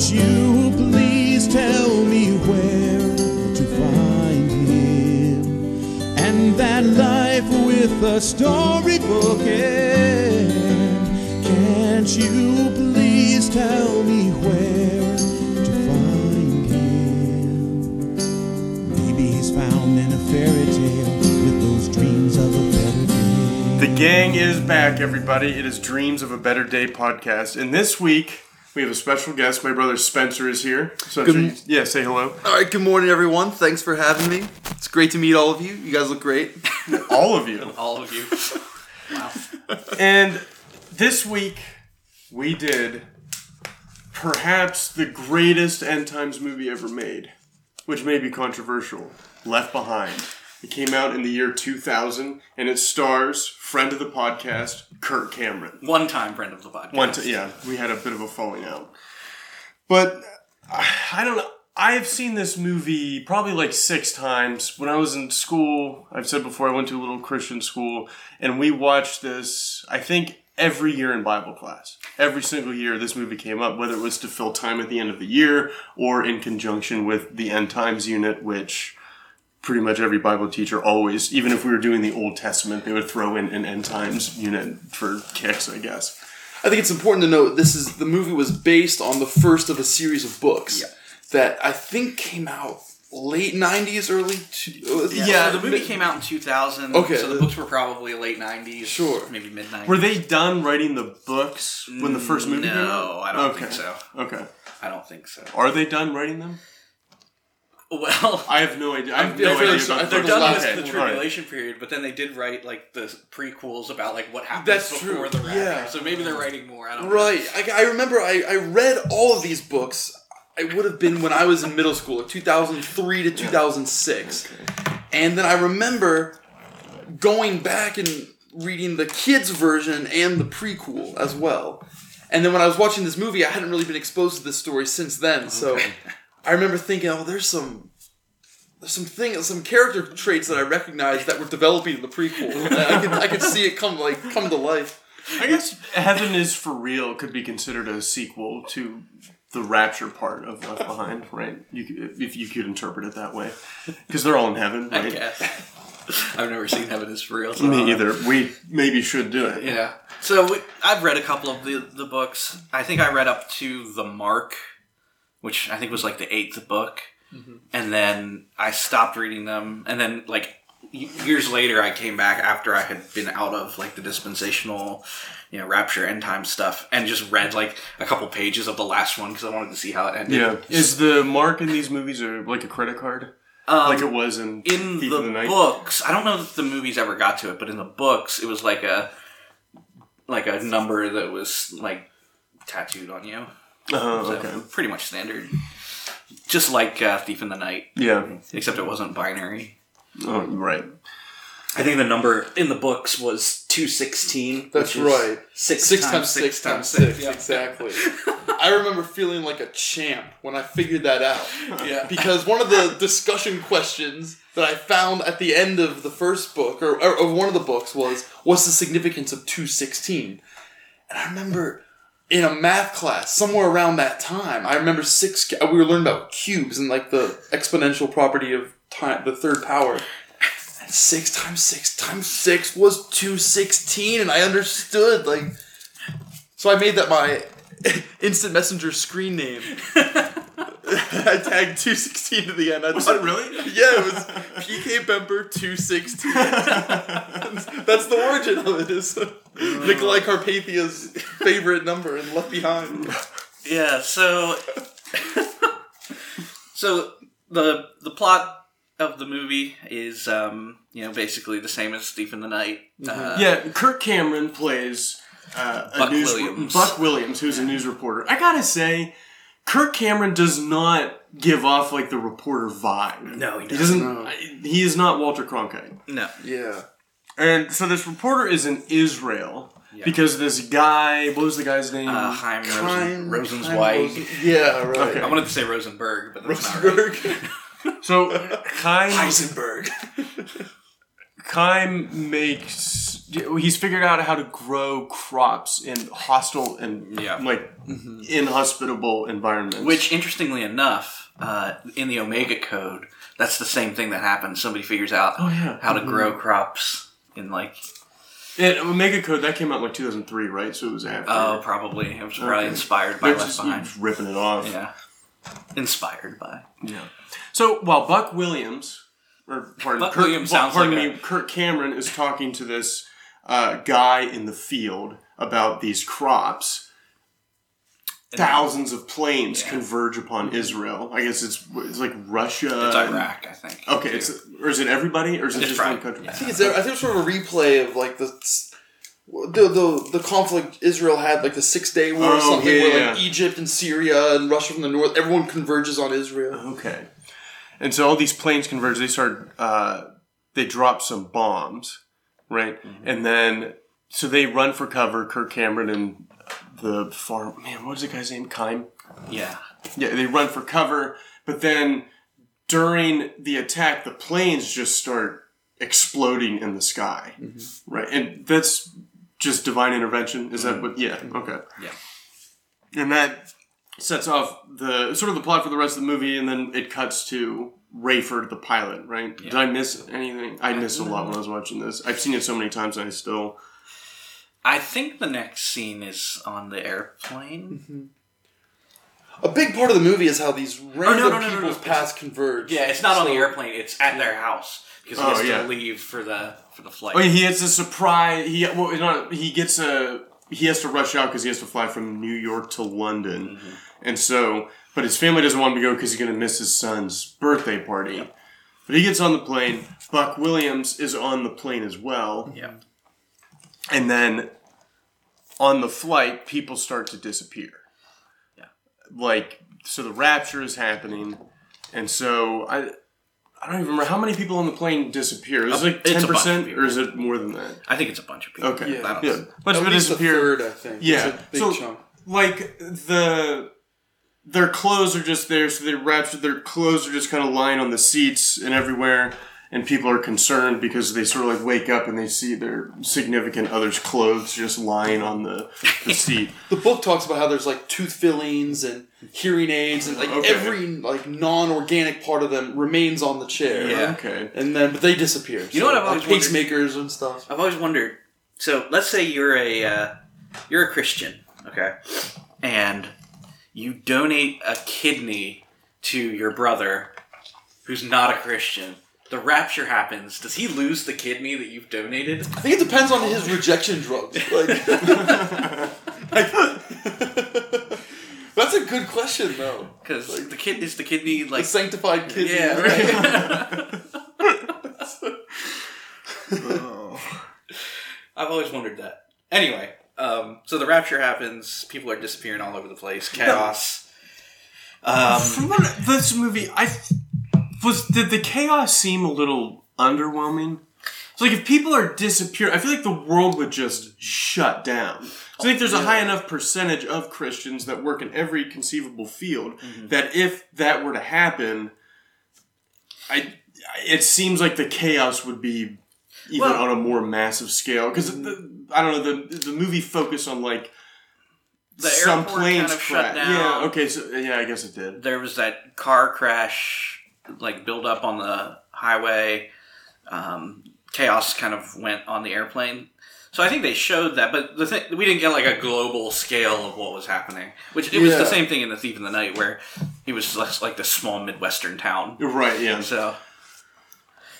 Won't you please tell me where to find him? And that life with a storybook end. Can't you please tell me where to find him? Maybe he's found in a fairy tale with those dreams of a better day. The gang is back, everybody. It is Dreams of a Better Day podcast. And this week, we have a special guest. My brother Spencer is here. Spencer, Good- you- yeah, say hello. All right, good morning, everyone. Thanks for having me. It's great to meet all of you. You guys look great. All of you. all of you. Wow. And this week, we did perhaps the greatest end times movie ever made, which may be controversial Left Behind. It came out in the year 2000, and it stars friend of the podcast, Kirk Cameron. One time friend of the podcast. One t- yeah, we had a bit of a falling out. But uh, I don't know. I've seen this movie probably like six times. When I was in school, I've said before, I went to a little Christian school, and we watched this, I think, every year in Bible class. Every single year, this movie came up, whether it was to fill time at the end of the year or in conjunction with the End Times unit, which pretty much every Bible teacher always, even if we were doing the Old Testament, they would throw in an End Times unit for kicks, I guess. I think it's important to note this is the movie was based on the first of a series of books Yeah. that I think came out late '90s, early. Two, uh, Yeah, Yeah, the movie came out in 2000. Okay. So the books were probably late 90s. Sure. Maybe mid 90s. Were they done writing the books when the first movie mm, came out? No, I don't okay. think so. Okay. I don't think so. Are they done writing them? Well, I have no idea. I have no idea about they're done with the Okay, all right. tribulation period, but then they did write like the prequels about like what happened That's before true, the rapture. yeah. So maybe they're writing more. I don't know. Right. I, I remember I, I read all of these books. It would have been when I was in middle school, like 2003 to 2006. And then I remember going back and reading the kids' version and the prequel as well. And then when I was watching this movie, I hadn't really been exposed to this story since then. So I remember thinking, oh, there's some. There's some thing, some character traits that I recognized that were developing in the prequel. I could, I could see it come like come to life. I guess Heaven is for Real could be considered a sequel to the Rapture part of Left Behind, right? You could, if you could interpret it that way, because they're all in heaven, I right? guess. I've never seen Heaven is for real. So I Me either. We maybe should do it. Yeah. So we, I've read a couple of the, the books. I think I read up to the Mark, which I think was like the eighth book, and then I stopped reading them. And then like years later, I came back after I had been out of like the dispensational, you know, rapture end time stuff, and just read like a couple pages of the last one because I wanted to see how it ended. Yeah. Is the mark in these movies are like a credit card, Um, like it was in in Thief the, of the Night? books i don't know if the movies ever got to it but in the books it was like a like a number that was like tattooed on you Uh, so okay. pretty much standard just like uh, thief in the night Yeah. except it wasn't binary Oh, right. i think the number in the books was 216 That's right. six, Six times, times six six times six. yeah. Exactly. I remember feeling like a champ when I figured that out. yeah Because one of the discussion questions that I found at the end of the first book, or, or of one of the books, was what's the significance of 216? And I remember in a math class, somewhere around that time, I remember six, we were learning about cubes and like the exponential property of time, the third power. And six times six times six was 216, and I understood, like, so I made that my instant messenger screen name. I tagged 216 to the end. I Was thought- it really? Yeah, it was PK Bemper 216. That's the origin of it. Is Nikolai Carpathia's favorite number and Left Behind. Yeah, so so the the plot of the movie is um, you know basically the same as Thief in the Night. Uh, Yeah, Kirk Cameron plays uh, a Buck news Williams. Buck Williams, who's a news reporter. I gotta say, Kirk Cameron does not give off like the reporter vibe. No, he he doesn't. doesn't. He is not Walter Cronkite. No. Yeah. And so this reporter is in Israel Yeah. because this guy. What was the guy's name? Uh, Chaim Rosen, Chaim- Rosenzweig. Rosen- Yeah, right. Okay. I wanted to say Rosenberg, but that's not right. So Chaim Heisenberg. Chaim makes he's figured out how to grow crops in hostile and Yeah. like inhospitable environments. Which, interestingly enough, uh, in the Omega Code, that's the same thing that happens. Somebody figures out Oh, yeah. how to grow crops in like and Omega Code that came out in like 2003, right? So it was after. oh, probably it was probably Okay. inspired by They're Left Behind. just ripping it off. Yeah, inspired by. Yeah. So while Buck Williams, or pardon, Buck Williams sounds pardon like me, Kirk Cameron is talking to this uh, guy in the field about these crops. Thousands of planes Yeah. converge upon Israel. I guess it's it's like Russia. It's Iraq, I think. Okay, it's, or is it everybody, or is it It's just one right. country? I think it's. I think it's sort of a replay of like the the the, the conflict Israel had, like the Six Day War or Oh, something, yeah, where yeah. like Egypt and Syria and Russia from the north, everyone converges on Israel. Okay. And so all these planes converge. They start. Uh, they drop some bombs, right? Mm-hmm. And then so they run for cover. Kirk Cameron and the farm. Man, what is the guy's name? Chaim. Yeah, Yeah, they run for cover, but then during the attack, the planes just start exploding in the sky, mm-hmm. right? And that's just divine intervention. Is that mm-hmm. what? Yeah. Mm-hmm. Okay. Yeah. And that sets off the sort of the plot for the rest of the movie, and then it cuts to Rayford, the pilot. Right? Did I miss anything? I missed a lot when I was watching this. I've seen it so many times, and I still. I think the next scene is on the airplane. A big part of the movie is how these oh, random no, no, no, no, people's no. paths converge. Yeah, it's not on the airplane. It's at their house because he Oh, has yeah. to leave for the for the flight. Oh, he gets a surprise. He well, not he gets a he has to rush out because he has to fly from New York to London, mm-hmm. and so but his family doesn't want him to go because he's going to miss his son's birthday party. But he gets on the plane. Buck Williams is on the plane as well, yeah. And then on the flight, people start to disappear. Yeah. like so the rapture is happening, and so I. I don't even remember how many people on the plane disappear. Is it like ten bunch of percent, people. or is it more than that? I think it's a bunch of people. Okay. Yeah. I don't- Yeah, bunch of it least a disappear. third, I think. Yeah, It's a big so chunk. like the their clothes are just there, so they wrapped their clothes are just kind of lying on the seats and everywhere, and people are concerned because they sort of like wake up and they see their significant other's clothes just lying on the, the seat. The book talks about how there's like tooth fillings and hearing aids and like Okay. every like non-organic part of them remains on the chair. Yeah. Okay. And then, but they disappear. You know what I've like always wondered? pacemakers and stuff. I've always wondered. So let's say you're a uh, you're a Christian, okay, and you donate a kidney to your brother who's not a Christian. The rapture happens. Does he lose the kidney that you've donated? I think it depends on his rejection drugs. Like, that's a good question though. Because the kid is the kidney The like sanctified kidney. yeah. I've always wondered that. Anyway, um, so the rapture happens. People are disappearing all over the place. Chaos. Um, From what this movie, I f- was did the chaos seem a little underwhelming? So like if people are disappearing, I feel like the world would just shut down. So I think there's a high enough percentage of Christians that work in every conceivable field mm-hmm. that if that were to happen, I it seems like the chaos would be even Well- on a more massive scale because mm-hmm. I don't know the the movie focused on like The some airport planes kind of. Yeah, okay, so yeah, I guess it did. there was that car crash, like build up on the highway. Um, chaos kind of went on the airplane. So I think they showed that, but the thing we didn't get like a global scale of what was happening. Which it was the same thing in the Thief in the Night, where it was less like this small midwestern town. You're right, yeah. So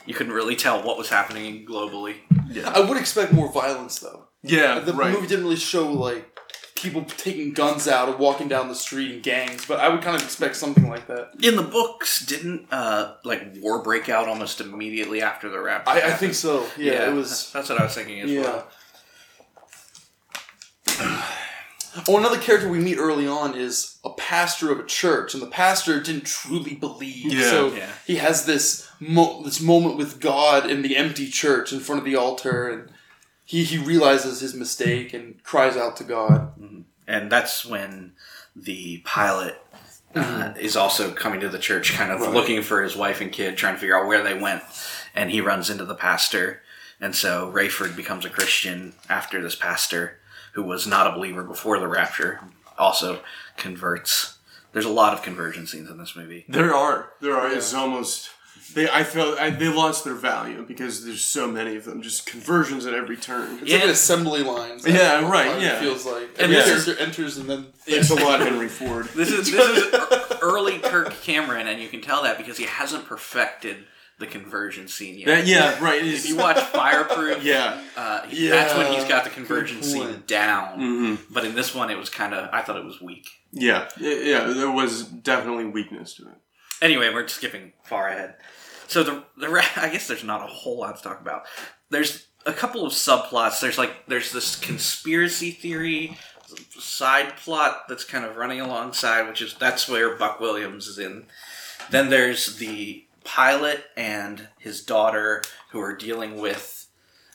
you couldn't really tell what was happening globally. I would expect more violence though. Yeah, The right. movie didn't really show like people taking guns out and walking down the street in gangs, but I would kind of expect something like that. In the books, didn't uh, like war break out almost immediately after the rapture? I, I think so. Yeah, it was. That's what I was thinking as Yeah. well. Oh, another character we meet early on is a pastor of a church, and the pastor didn't truly believe. Yeah. so Yeah. he has this mo- this moment with God in the empty church in front of the altar, and he he realizes his mistake and cries out to God. and that's when the pilot uh, is also coming to the church, kind of Right. looking for his wife and kid, trying to figure out where they went, and he runs into the pastor, and so Rayford becomes a Christian after this pastor, who was not a believer before the rapture, also converts. There's a lot of conversion scenes in this movie. There are. There are. It's almost. They, I felt I, they lost their value because there's so many of them. Just conversions at every turn. It's like an assembly line. Yeah, right, It yeah. feels like And every this is- character enters and then It's a lot Henry Ford. This is this is early Kirk Cameron, and you can tell that because he hasn't perfected the conversion scene yet. That, yeah, right. If you watch Fireproof, yeah, uh, he- that's when he's got the Yeah, conversion scene point. down. hmm But in this one, it was kind of I thought it was weak. yeah, yeah, yeah. There was definitely weakness to it. Anyway, we're skipping far ahead. So the the I guess there's not a whole lot to talk about. There's a couple of subplots. There's like there's this conspiracy theory side plot that's kind of running alongside, which is that's where Buck Williams is in. Then there's the pilot and his daughter who are dealing with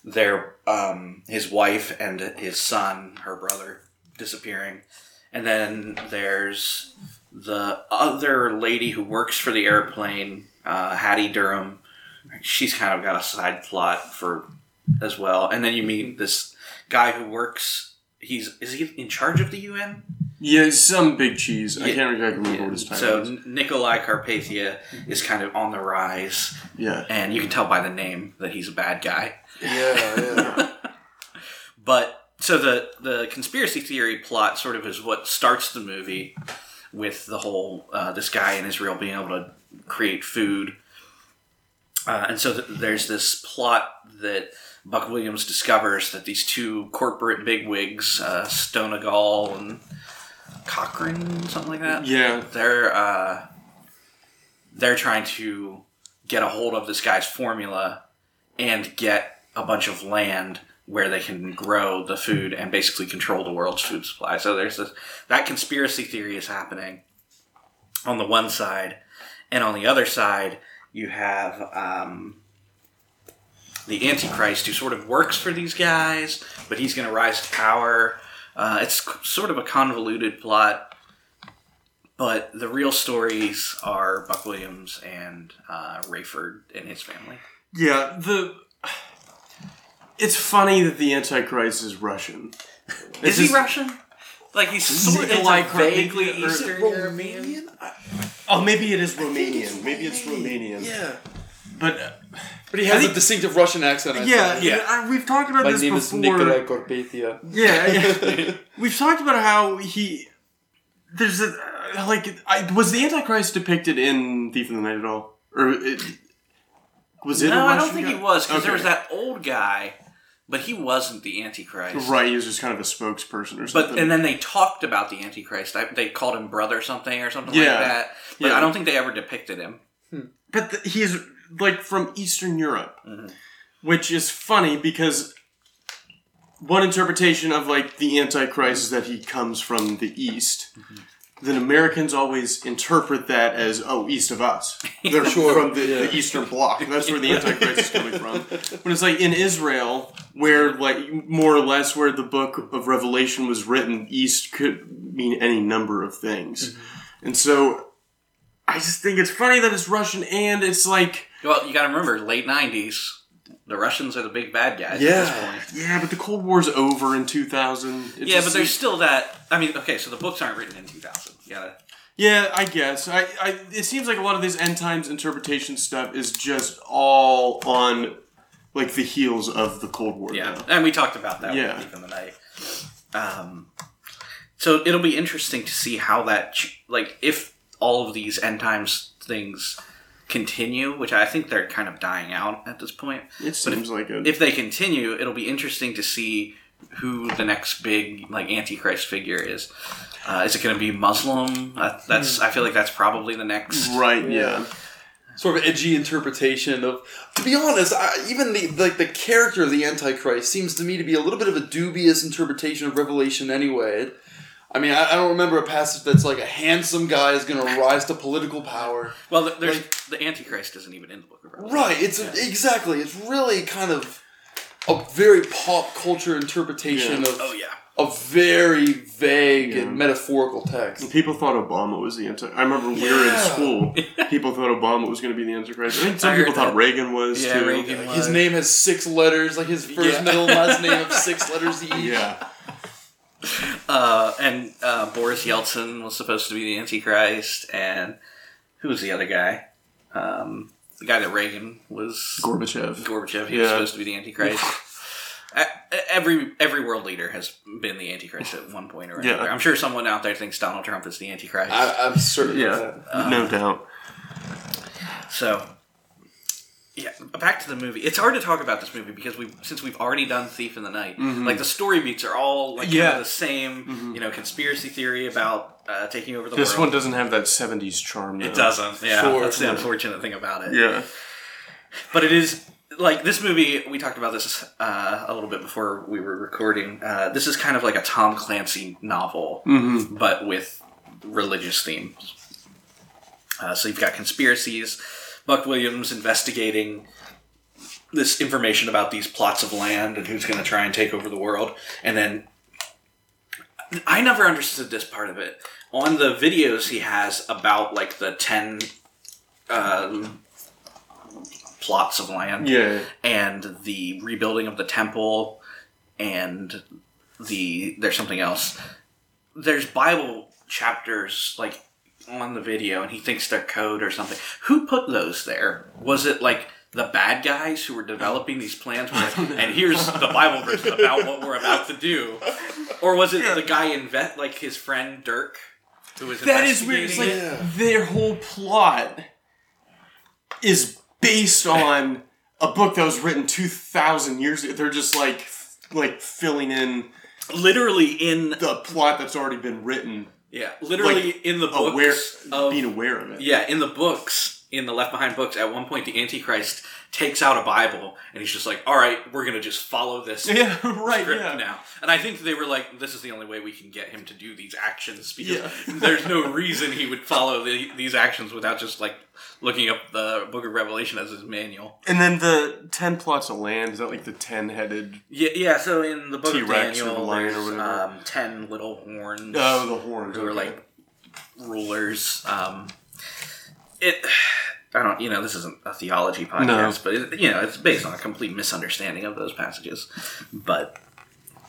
their um, his wife and his son, her brother, disappearing. And then there's the other lady who works for the airplane, uh, Hattie Durham. She's kind of got a side plot for as well. And then you meet this guy who works. He's is he in charge of the UN? Yeah, some big cheese. I can't remember what his title So is. Nikolai Carpathia is kind of on the rise, Yeah, and you can tell by the name that he's a bad guy. yeah, yeah. But so the the conspiracy theory plot sort of is what starts the movie with the whole uh, this guy in Israel being able to create food, uh, and so th- there's this plot that Buck Williams discovers that these two corporate bigwigs, uh, Stonagal and Cochrane, something like that, yeah, they're uh, they're trying to get a hold of this guy's formula and get a bunch of land where they can grow the food and basically control the world's food supply. So there's this that conspiracy theory is happening on the one side, and on the other side you have um, the Antichrist who sort of works for these guys, but he's going to rise to power. Uh, it's sort of a convoluted plot, but the real stories are Buck Williams and uh, Rayford and his family. yeah. The it's funny that the Antichrist is Russian. Is It's he Russian? Like he's sort of like Nikolai a vaguely Eastern European. Romanian? Oh, maybe it is I think Romanian. Maybe it's Romanian. Yeah, But uh, but he has think- a distinctive Russian accent. I yeah, think. yeah. I, we've talked about My this name is before. Nikolai Carpathia. Yeah, yeah. we've talked about how he. There's a uh, like. I, was the Antichrist depicted in Thief of the Night at all, or it, was it? a No, I don't think guy? he was because there was that old guy, but he wasn't the Antichrist. Right, he was just kind of a spokesperson or something. But and then they talked about the Antichrist. I, they called him brother something or something Yeah. like that. But Yeah. I don't think they ever depicted him. But th- he's like from Eastern Europe, Mhm. which is funny because one interpretation of like the Antichrist is that he comes from the East. Then Americans always interpret that as oh, east of us. They're Sure, from the, yeah. the Eastern Bloc. That's where the Antichrist is coming from. But it's like in Israel, where like more or less where the book of Revelation was written, East could mean any number of things, mm-hmm. and so I just think it's funny that it's Russian and it's like Well, you got to remember, late '90s, the Russians are the big bad guys Yeah. at this point. yeah, but the Cold War's over in 2000. It Yeah, but there's still that. I mean, okay, so the books aren't written in 2000. You gotta. yeah, I guess. I, I it seems like a lot of this end times interpretation stuff is just all on like the heels of the Cold War. Yeah, and we talked about that Yeah. in the Night. Um, so it'll be interesting to see how that, ch- like, if all of these end times things continue, which I think they're kind of dying out at this point. It seems like a If they continue, it'll be interesting to see who the next big like antichrist figure is. Uh, is it going to be Muslim? Uh, that's I feel like that's probably the next. right. Yeah. sort of edgy interpretation of. To be honest, I, even the like the character of the Antichrist seems to me to be a little bit of a dubious interpretation of Revelation. Anyway, I mean, I, I don't remember a passage that's like a handsome guy is going to rise to political power. Well, there's Like- the antichrist isn't even in the book of Revelation. Right? It's Yeah. exactly. It's really kind of a very pop culture interpretation Yeah. of Oh yeah. A very vague Yeah. and metaphorical text. People thought Obama was the anti. I remember we were in school. People thought Obama was going to be the Antichrist. I think some I people thought that. Reagan was Yeah, too. Reagan. His was. name has six letters, like his first, Yeah. middle, and last name of six letters each. Yeah, Uh, and uh, Boris Yeltsin was supposed to be the Antichrist, and who was the other guy? Um, the guy that Reagan was Gorbachev. Gorbachev. He was supposed to be the Antichrist. Uh, every every world leader has been the Antichrist at one point or Yeah. another. I'm sure someone out there thinks Donald Trump is the Antichrist. I, I'm certain. Yeah, Of that. no doubt. So, yeah, back to the movie. It's hard to talk about this movie because we since we've already done Thief in the Night. Like the story beats are all like kind of the same. You know, conspiracy theory about uh, taking over the world. This world. one doesn't have that '70s charm. Though. It doesn't. Yeah, Sure, that's the unfortunate thing about it. Yeah, But it is like this movie. We talked about this uh, a little bit before we were recording. Uh, this is kind of like a Tom Clancy novel, but with religious themes. Uh, so you've got conspiracies. Buck Williams investigating this information about these plots of land and who's going to try and take over the world, and then I never understood this part of it. On the videos he has about like the ten um, plots of land yeah. and the rebuilding of the temple and the there's something else. There's Bible chapters like on the video and he thinks they're code or something. Who put those there? Was it like the bad guys who were developing these plans were like, and here's the Bible verse about what we're about to do? Or was it the guy in vet like his friend Dirk who was That is weird. It's like it? their whole plot is based on a book that was written two thousand years ago. They're just like f- like filling in literally in the plot that's already been written. yeah, literally Like, in the Aware, books of being aware of it. Yeah, in the books, in the Left Behind books, at one point the Antichrist takes out a Bible and he's just like, "All right, we're gonna just follow this Yeah, right. script Yeah. now." And I think they were like, "This is the only way we can get him to do these actions because Yeah. there's no reason he would follow the, these actions without just like looking up the Book of Revelation as his manual." And then the ten plots of land is that like the ten headed? Yeah, yeah. So in the Book T-Rex of or the Daniel, lion or there's whatever. um, ten little horns. Oh, the horns. who are like rulers. Um, it, I don't, you know, this isn't a theology podcast, but it, you know, it's based on a complete misunderstanding of those passages. But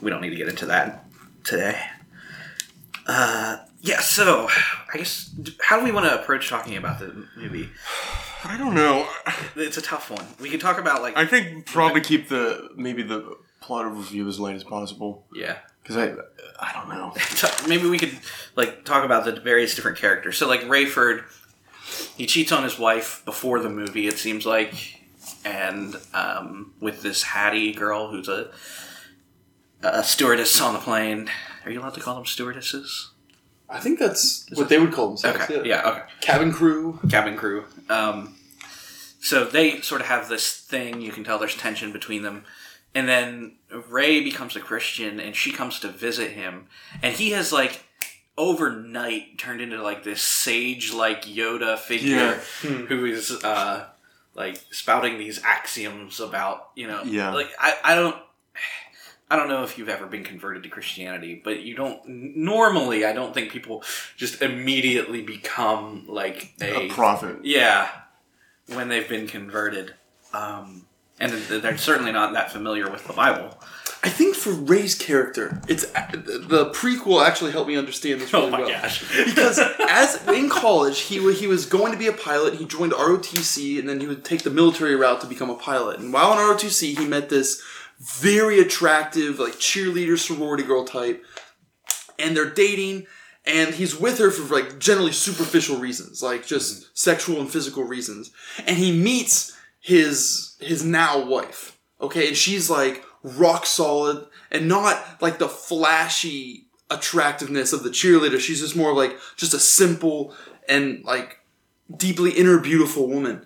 we don't need to get into that today. Uh, yeah. So, I guess, how do we want to approach talking about the movie? I don't know. It's a tough one. We could talk about like, I think probably keep the maybe the plot overview as light as possible yeah. because I I don't know. maybe we could like talk about the various different characters. So like Rayford, he cheats on his wife before the movie. It seems like, and um, with this Hattie girl who's a, a stewardess on the plane. Are you allowed to call them stewardesses? I think that's what they would call themselves. Okay. yeah. Yeah. Okay. Cabin crew. cabin crew. Um, so they sort of have this thing. You can tell there's tension between them. And then Ray becomes a Christian, and she comes to visit him, and he has like overnight turned into like this sage-like Yoda figure who is uh, like spouting these axioms about you know Yeah. like I, I don't I don't know if you've ever been converted to Christianity, but you don't normally. I don't think people just immediately become like A prophet. yeah, when they've been converted. Um, and they're certainly not that familiar with the Bible. I think for Ray's character, it's uh, the prequel actually helped me understand this oh really Oh my well. gosh. because as in college, he he was going to be a pilot. He joined ROTC, and then he would take the military route to become a pilot. And while in ROTC, he met this very attractive, like cheerleader sorority girl type, and they're dating. And he's with her for like generally superficial reasons, like just mm-hmm. sexual and physical reasons. And he meets his his now wife, okay, and she's like rock solid and not like the flashy attractiveness of the cheerleader. She's just more like just a simple and like deeply inner beautiful woman.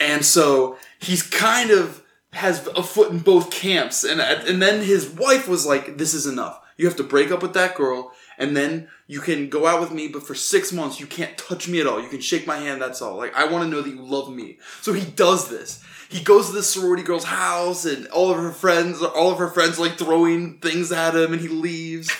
And so he's kind of has a foot in both camps. And and then his wife was like, "This is enough. You have to break up with that girl, and then you can go out with me, but for six months you can't touch me at all. You can shake my hand, that's all. Like I want to know that you love me. So he does this. He goes to this sorority girl's house, and all of her friends, all of her friends, like throwing things at him, and he leaves.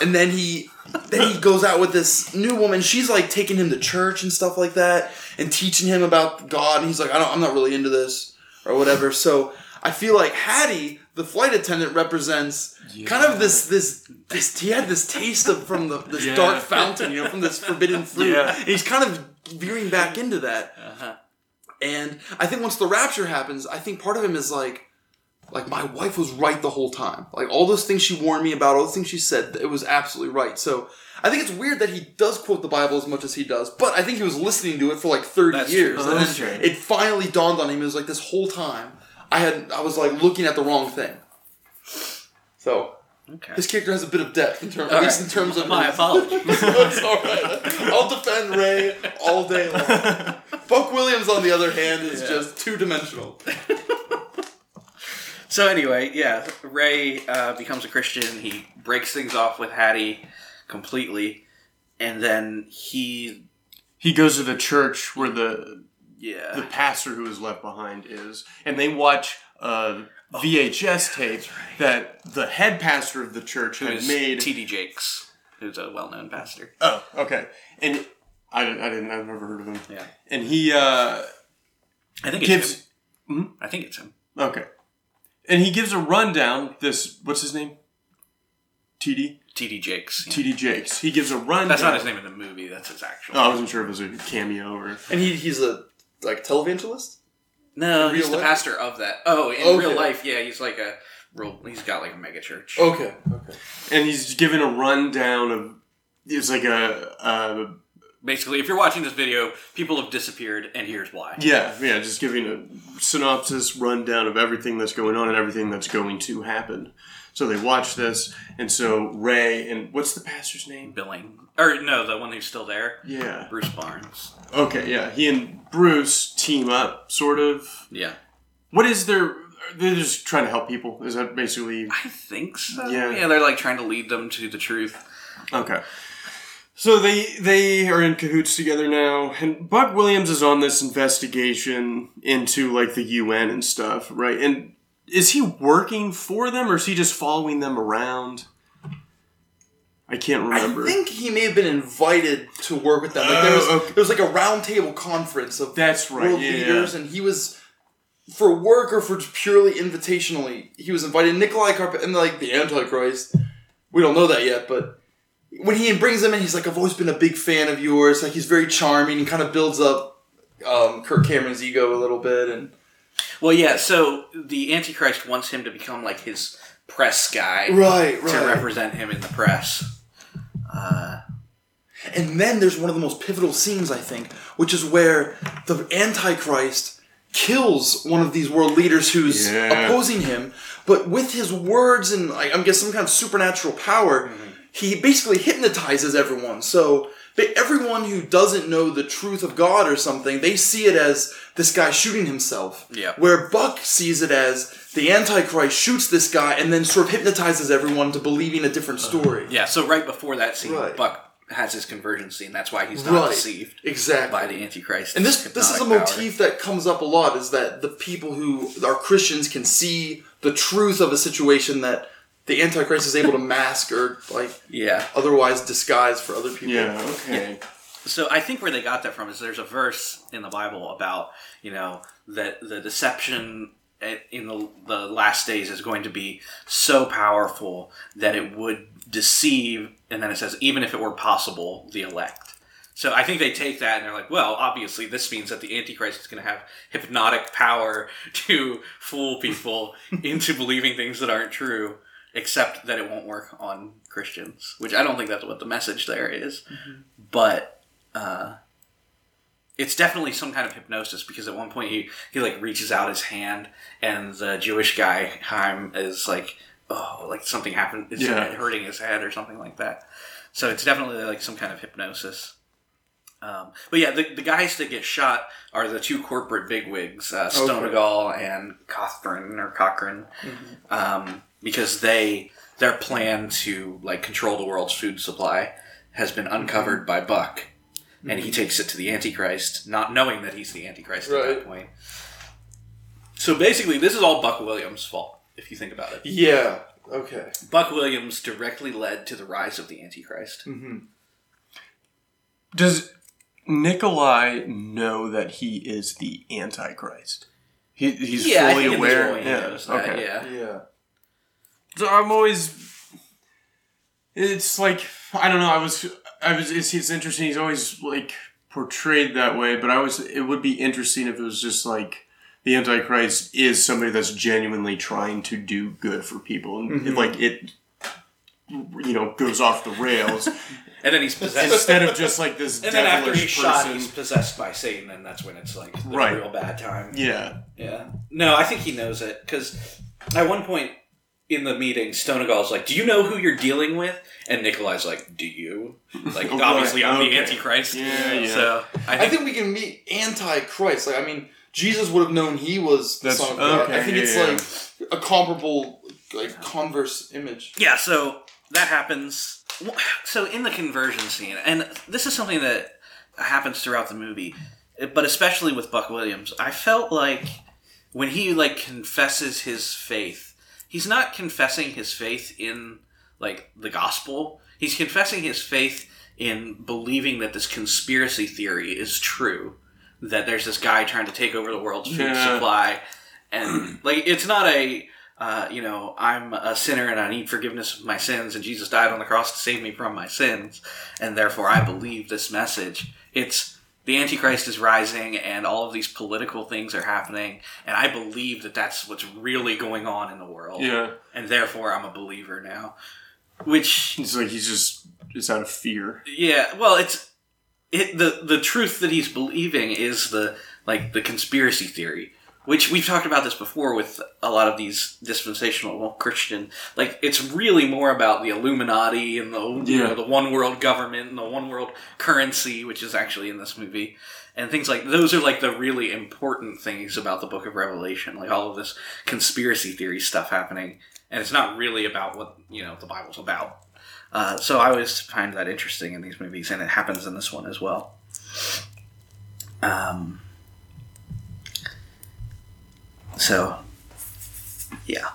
And then he, then he goes out with this new woman. She's like taking him to church and stuff like that, and teaching him about God. And he's like, I don't, I'm not really into this or whatever. So I feel like Hattie, the flight attendant, represents kind of this this this. He had this taste of from the this Yeah. dark fountain, you know, from this forbidden fruit. Yeah. And he's kind of veering back into that. Uh-huh. And I think once the rapture happens, I think part of him is like, like my wife was right the whole time. Like all those things she warned me about, all those things she said, it was absolutely right. So I think it's weird that he does quote the Bible as much as he does, but I think he was listening to it for like thirty That's years, true. That's true. it finally dawned on him. It was like this whole time I had I was like looking at the wrong thing. So Okay. his character has a bit of depth in terms, at least right. in terms of My his- apologies. it's all right. I'll defend Ray all day long. Buck Williams, on the other hand, is Yeah. just two dimensional. So anyway, yeah, Ray uh, becomes a Christian. He breaks things off with Hattie completely, and then he, He goes to the church where the yeah, the pastor who is left behind is, and they watch a VHS tape that the head pastor of the church had who's made. T.D. Jakes, who's a well-known pastor. oh, okay, and I didn't, I didn't, I've never heard of him. Yeah, And he uh, I think it's gives, him. I think it's him. okay, and he gives a rundown. This what's his name? TD T.D. Jakes. yeah. TD Jakes. He gives a rundown. That's not his name in the movie. That's his actual. Oh, I wasn't sure if it was a cameo or. And he, he's a like televangelist. no, in he's real the life? pastor of that. Oh, in Okay. real life, yeah, he's like a real. He's got like a mega church. Okay. Okay. and he's given a rundown of it's like a uh, Basically, if you're watching this video, people have disappeared, and here's why. yeah yeah just giving a synopsis rundown of everything that's going on and everything that's going to happen so they watch this and so ray and what's the pastor's name Billing, or no, the one who's still there, yeah Bruce Barnes. okay yeah he and bruce team up sort of Yeah, what is their they're just trying to help people is that basically I think so. Yeah. yeah, they're like trying to lead them to the truth. Okay. So they they are in cahoots together now, and Buck Williams is on this investigation into like the UN and stuff, right? And is he working for them, or is he just following them around? I can't remember. I think he may have been invited to work with them. Like there was, Oh, okay. there was like a roundtable conference of That's right, world yeah, leaders, yeah. and he was for work or for purely invitationally. He was invited. Nikolai Carpet and like the Antichrist. We don't know that yet, but when he brings them in, he's like, "I've always been a big fan of yours." Like he's very charming and kind of builds up um, Kirk Cameron's ego a little bit, and Well, yeah. So the Antichrist wants him to become like his press guy right, to right. represent him in the press. Uh, And then there's one of the most pivotal scenes, I think, which is where the Antichrist kills one of these world leaders who's Yeah. opposing him, but with his words and I'm guessing some kind of supernatural power, he basically hypnotizes everyone. So but everyone who doesn't know the truth of God or something, they see it as this guy shooting himself. Yeah. Where Buck sees it as the Antichrist shoots this guy and then sort of hypnotizes everyone to believing a different story. yeah. So right before that scene, Right. Buck has his conversion scene. That's why he's not Right. deceived Exactly. by the Antichrist. And this this is a hypnotic power. motif that comes up a lot is that the people who are Christians can see the truth of a situation that the Antichrist is able to mask or like Yeah. otherwise disguise for other people. yeah, okay. So I think where they got that from is there's a verse in the Bible about you know that the deception in the, the last days is going to be so powerful that it would deceive, and then it says even if it were possible, the elect. So I think they take that and they're like, well, obviously this means that the Antichrist is going to have hypnotic power to fool people into believing things that aren't true, except that it won't work on Christians. Which I don't think that's what the message there is. But uh, it's definitely some kind of hypnosis because at one point he, he like reaches out his hand and the Jewish guy Chaim is like, oh, like something happened, it's Yeah. hurting his head or something like that. So it's definitely like some kind of hypnosis. Um, but yeah, the, the guys that get shot are the two corporate bigwigs, uh, Stonagal and Cothran or Cochrane, um, because they their plan to like control the world's food supply has been uncovered by Buck, and he mhm. takes it to the Antichrist, not knowing that he's the Antichrist at Right. that point. So basically, this is all Buck Williams' fault, if you think about it. Yeah. Okay. Buck Williams directly led to the rise of the Antichrist. Mm-hmm. Does Nikolai know that he is the Antichrist? He, he's fully think in this aware. yeah. okay. yeah. Yeah. So I'm always. It's like I don't know. I was. I was. It's, it's interesting. He's always like portrayed that way, but I was. It would be interesting if it was just like the Antichrist is somebody that's genuinely trying to do good for people, and it, mm-hmm. like it, you know, goes off the rails And then he's possessed. instead of just like this and then after devilish he's shot, person. he's possessed by Satan, and that's when it's like the Right. real bad time. yeah. Yeah. No, I think he knows it because at one point in the meeting, Stonagal's like, "Do you know who you're dealing with?" And Nikolai's like, "Do you?" Like, Right, obviously, I'm okay. the Antichrist. Yeah, yeah. So I I think, think we can meet anti-Christ. Like, I mean, Jesus would have known he was the That's- son of God. okay, I think yeah, it's yeah. like a comparable, like converse image. yeah. So that happens. So in the conversion scene, and this is something that happens throughout the movie, but especially with Buck Williams, I felt like when he like confesses his faith, he's not confessing his faith in like the gospel. He's confessing his faith in believing that this conspiracy theory is true. That there's this guy trying to take over the world's food Yeah. supply, and like it's not a uh, you know I'm a sinner and I need forgiveness of my sins, and Jesus died on the cross to save me from my sins, and therefore I believe this message. It's the Antichrist is rising, and all of these political things are happening, and I believe that that's what's really going on in the world, Yeah. and therefore I'm a believer now. Which It's like he's just. It's out of fear. yeah, well, it's it the the truth that he's believing is the like the conspiracy theory, which we've talked about this before with a lot of these dispensational Christian. Like it's really more about the Illuminati and the you know, the one world government and the one world currency, which is actually in this movie. And things like those are like the really important things about the Book of Revelation, like all of this conspiracy theory stuff happening, and it's not really about what you know the Bible's about. Uh, so I always find that interesting in these movies, and it happens in this one as well. Um, so, yeah.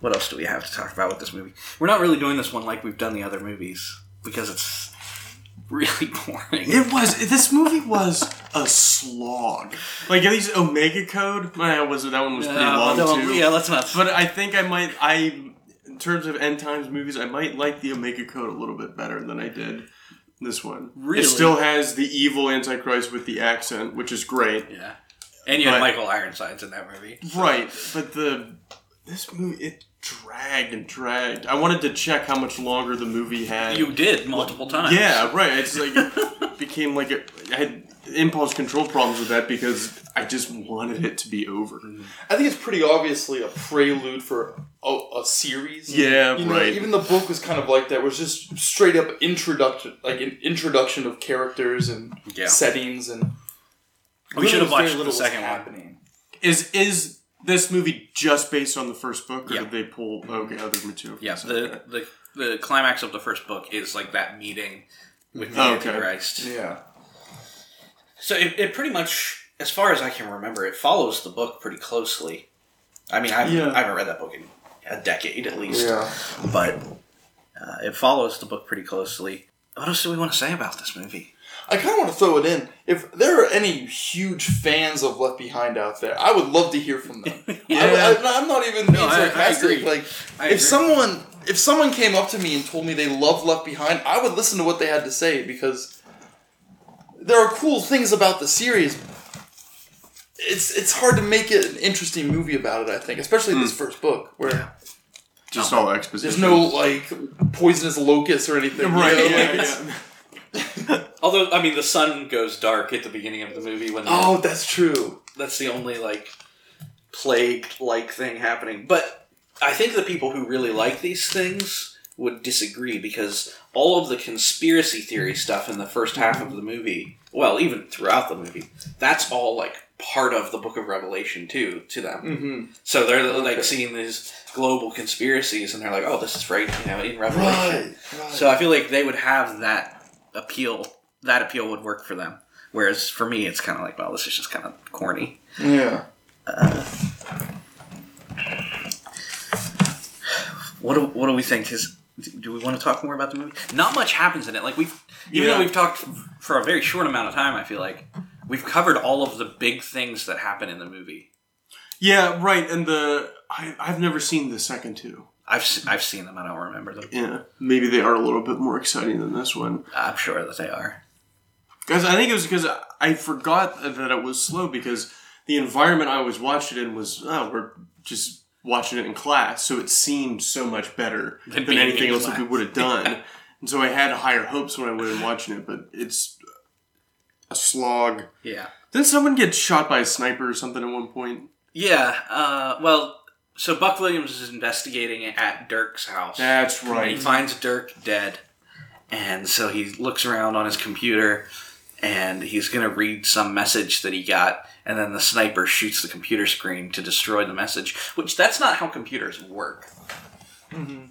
What else do we have to talk about with this movie? We're not really doing this one like we've done the other movies because it's really boring. It was. This movie was a slog. Like at least Omega Code. Man, was that one was pretty Uh, long no, too. yeah, let's not. But I think I might. I in terms of end times movies, I might like the Omega Code a little bit better than I did this one. Really? It still has the evil Antichrist with the accent, which is great. yeah, and you had But- Michael Ironsides in that movie. Right, but the this movie it dragged and dragged. I wanted to check how much longer the movie had. You did multiple times. Yeah, right. It's like it became like a, I had impulse control problems with that because I just wanted it to be over. Mm-hmm. I think it's pretty obviously a prelude for a, a series. Yeah, You know, right. even the book was kind of like that. It was just straight up introduction, like an introduction of characters and Yeah. settings, and We should have watched the second one. happening. Is is this movie just based on the first book, or Yeah. did they pull okay other material? Yeah, the, the the climax of the first book is like that meeting with the okay. Antichrist. Yeah. So it, it pretty much, as far as I can remember, it follows the book pretty closely. I mean, I've, Yeah. I haven't read that book in a decade at least, Yeah. but uh, it follows the book pretty closely. What else do we want to say about this movie? I kind of want to throw it in. If there are any huge fans of Left Behind out there, I would love to hear from them. Yeah. I, am not even being No, sarcastic. agree. like, I if agree. someone if someone came up to me and told me they love Left Behind, I would listen to what they had to say because there are cool things about the series. It's it's hard to make it an interesting movie about it. I think, especially this hmm. first book where just oh, all exposition. there's no like poisonous locusts or anything. you right. know, yeah, like, yeah. Although, I mean, the sun goes dark at the beginning of the movie when Oh, that's true. that's the only like plague-like thing happening. But I think the people who really like these things would disagree because all of the conspiracy theory stuff in the first half of the movie, well, even throughout the movie, that's all like part of the Book of Revelation too to them. Mm-hmm. So they're like Okay. seeing these global conspiracies, and they're like, "Oh, this is right," you know, in Revelation. Right. right. So I feel like they would have that appeal. That appeal would work for them. Whereas for me, it's kind of like, well, this is just kind of corny. yeah. Uh, what do, what do we think? Is do we want to talk more about the movie? Not much happens in it. Like we've even Yeah. though we've talked for a very short amount of time, I feel like we've covered all of the big things that happen in the movie. Yeah, right. And the I, I've never seen the second two. I've I've seen them. I don't remember them. Yeah, maybe they are a little bit more exciting than this one. I'm sure that they are. Guys, I think it was because I forgot that it was slow because the environment I was watching it in was oh, we're just watching it in class, so it seemed so much better Than than, anything else that we would have done. And so I had higher hopes when I went in watching it, but it's a slog. Yeah. Didn't someone get shot by a sniper or something at one point? Yeah. Uh, well, so Buck Williams is investigating at Dirk's house. That's right. And he finds Dirk dead. And so he looks around on his computer and he's going to read some message that he got. And then the sniper shoots the computer screen to destroy the message, which that's not how computers work.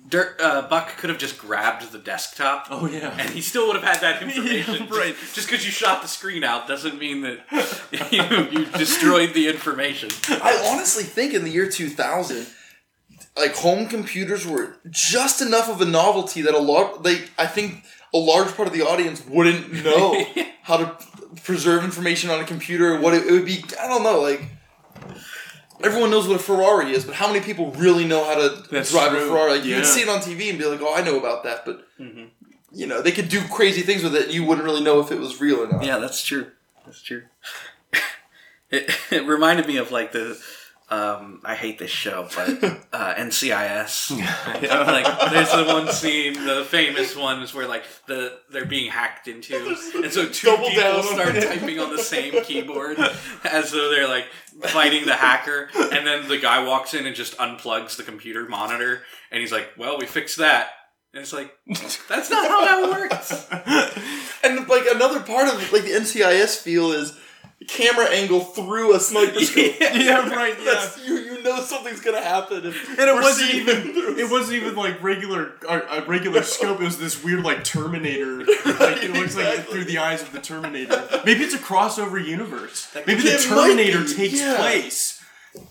Dirk, uh, Buck could have just grabbed the desktop. Oh yeah. And he still would have had that information. Yeah, right. Just because you shot the screen out doesn't mean that you, you destroyed the information. I honestly think in the year 2000, like home computers were just enough of a novelty that a lot, like I think a large part of the audience wouldn't know how to preserve information on a computer. What it, it would be, I don't know, like. Everyone knows what a Ferrari is, but how many people really know how to That's drive a. Ferrari? Like, You Yeah. can see it on TV and be like, "Oh, I know about that," but mm-hmm. you know they could do crazy things with it. and You wouldn't really know if it was real or not. Yeah, that's true. That's true. it, it reminded me of like the um, I hate this show, but uh, NCIS. like, there's the one scene, the famous one is where like the they're being hacked into, and so two Double people down start typing on the same keyboard as though they're like fighting the hacker, and then the guy walks in and just unplugs the computer monitor, and he's like, "Well, we fixed that." And it's like, that's not how that works. And like another part of like the NCIS feel is camera angle through a sniper scope. yeah, right. Yeah. That's, you you know something's gonna happen. If And it wasn't even through- it wasn't even like regular a, a regular scope. It was this weird like Terminator. Like it looks like through the eyes of the Terminator. Maybe it's a crossover universe. Maybe the It might Terminator takes yeah. place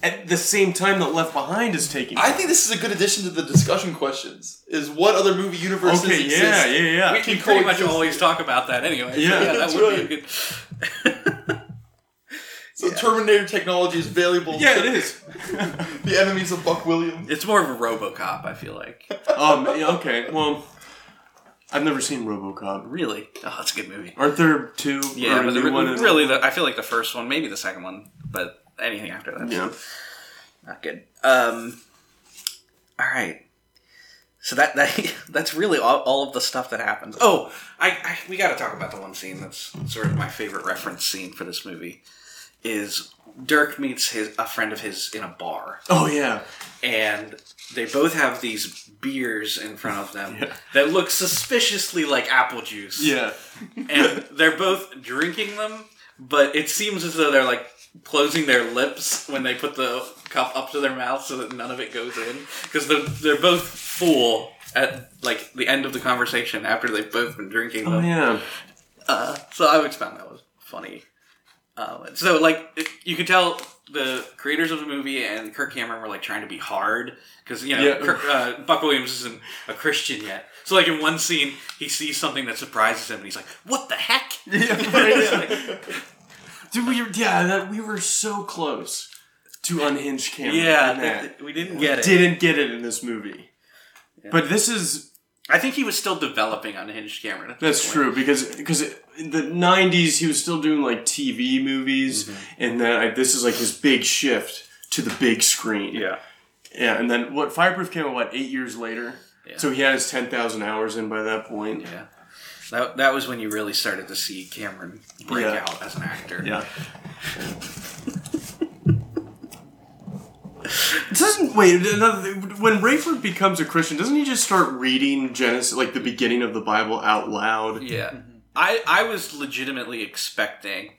at the same time that Left Behind is taking. I think this is a good addition to the discussion questions. Is what other movie universes Okay, exist? yeah, yeah, yeah. We Can can pretty much always talk about that anyway. So Yeah, yeah, that that's would right. be a good. So Terminator technology is valuable. yeah, it is. The enemies of Buck Williams. It's more of a RoboCop. I feel like. Um. Okay. Well, I've never seen RoboCop. Really? Oh, that's a good movie. Aren't there two? Yeah, but the, new one? really, the, I feel like the first one, maybe the second one, but anything after that, Yeah. not good. Um. All right. So that, that that's really all, all of the stuff that happens. Oh, I, I we got to talk about the one scene that's sort of my favorite reference scene for this movie. Is Dirk meets his a friend of his in a bar. Oh yeah. and they both have these beers in front of them Yeah. that look suspiciously like apple juice. Yeah. And they're both drinking them, but it seems as though they're like closing their lips when they put the cup up to their mouth so that none of it goes in because they're, they're both full at like the end of the conversation after they've both been drinking Oh yeah. Uh, so I always found that was funny. Uh, so like you could tell the creators of the movie and Kirk Cameron were like trying to be hard because you know Yeah. Kirk, uh, Buck Williams isn't a Christian yet. So like in one scene he sees something that surprises him and he's like, "What the heck?" Yeah, yeah. Dude, we were, yeah, that we were so close to unhinged camera. Yeah, that. th- th- we didn't get it. Didn't get it in this movie. But this is I think he was still developing Unhinged Cameron. That's true because because in the '90s he was still doing like TV movies, Mm-hmm. and then I, this is like his big shift to the big screen. Yeah. yeah. And then what? Fireproof came out what eight years later. Yeah. So he had his ten thousand hours in by that point. Yeah. That, that was when you really started to see Cameron break Yeah. out as an actor. Yeah. Doesn't wait another when Rayford becomes a Christian, doesn't he just start reading Genesis, like the beginning of the Bible, out loud? Yeah. I, I was legitimately expecting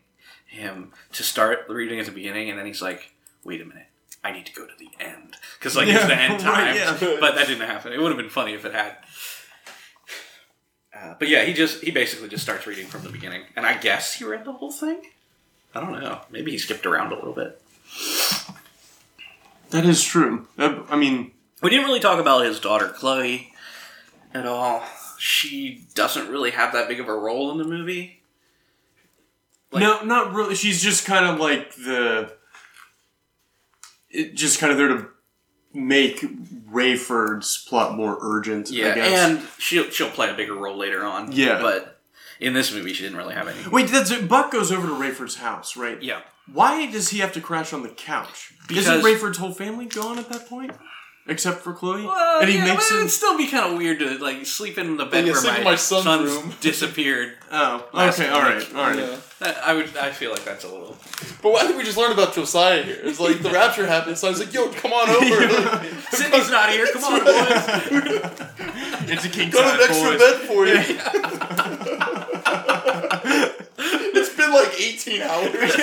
him to start reading at the beginning, and then he's like, "Wait a minute, I need to go to the end," because like it's the end right, time. yeah. But that didn't happen. It would have been funny if it had. Uh, but yeah, he just he basically just starts reading from the beginning, and I guess he read the whole thing. I don't know. Maybe he skipped around a little bit. That is true. Uh, I mean, We didn't really talk about his daughter Chloe at all. She doesn't really have that big of a role in the movie. Like- no, not really. She's just kind of like the. It just kind of there to make Rayford's plot more urgent. Yeah, I guess. and she'll she'll play a bigger role later on. Yeah. but in this movie, she didn't really have any. Wait, that's it. Buck goes over to Rayford's house, right? Yeah, Why does he have to crash on the couch? Because- Isn't Rayford's whole family gone at that point? Except for Chloe? well, and he yeah, makes but him. it'd still be kind of weird to like sleep in the bed Yeah, where my, in my son's son's room. disappeared. Oh, last okay, week. alright, alright. Yeah. That- I would. I feel like that's a little. But I think we just learned about Josiah here. It's like the rapture happened, so I was like, "Yo, come on over." Like, Sydney's not here. Come on, boys. It's a king Got an size, extra boys. bed for you. it's been like 18 hours.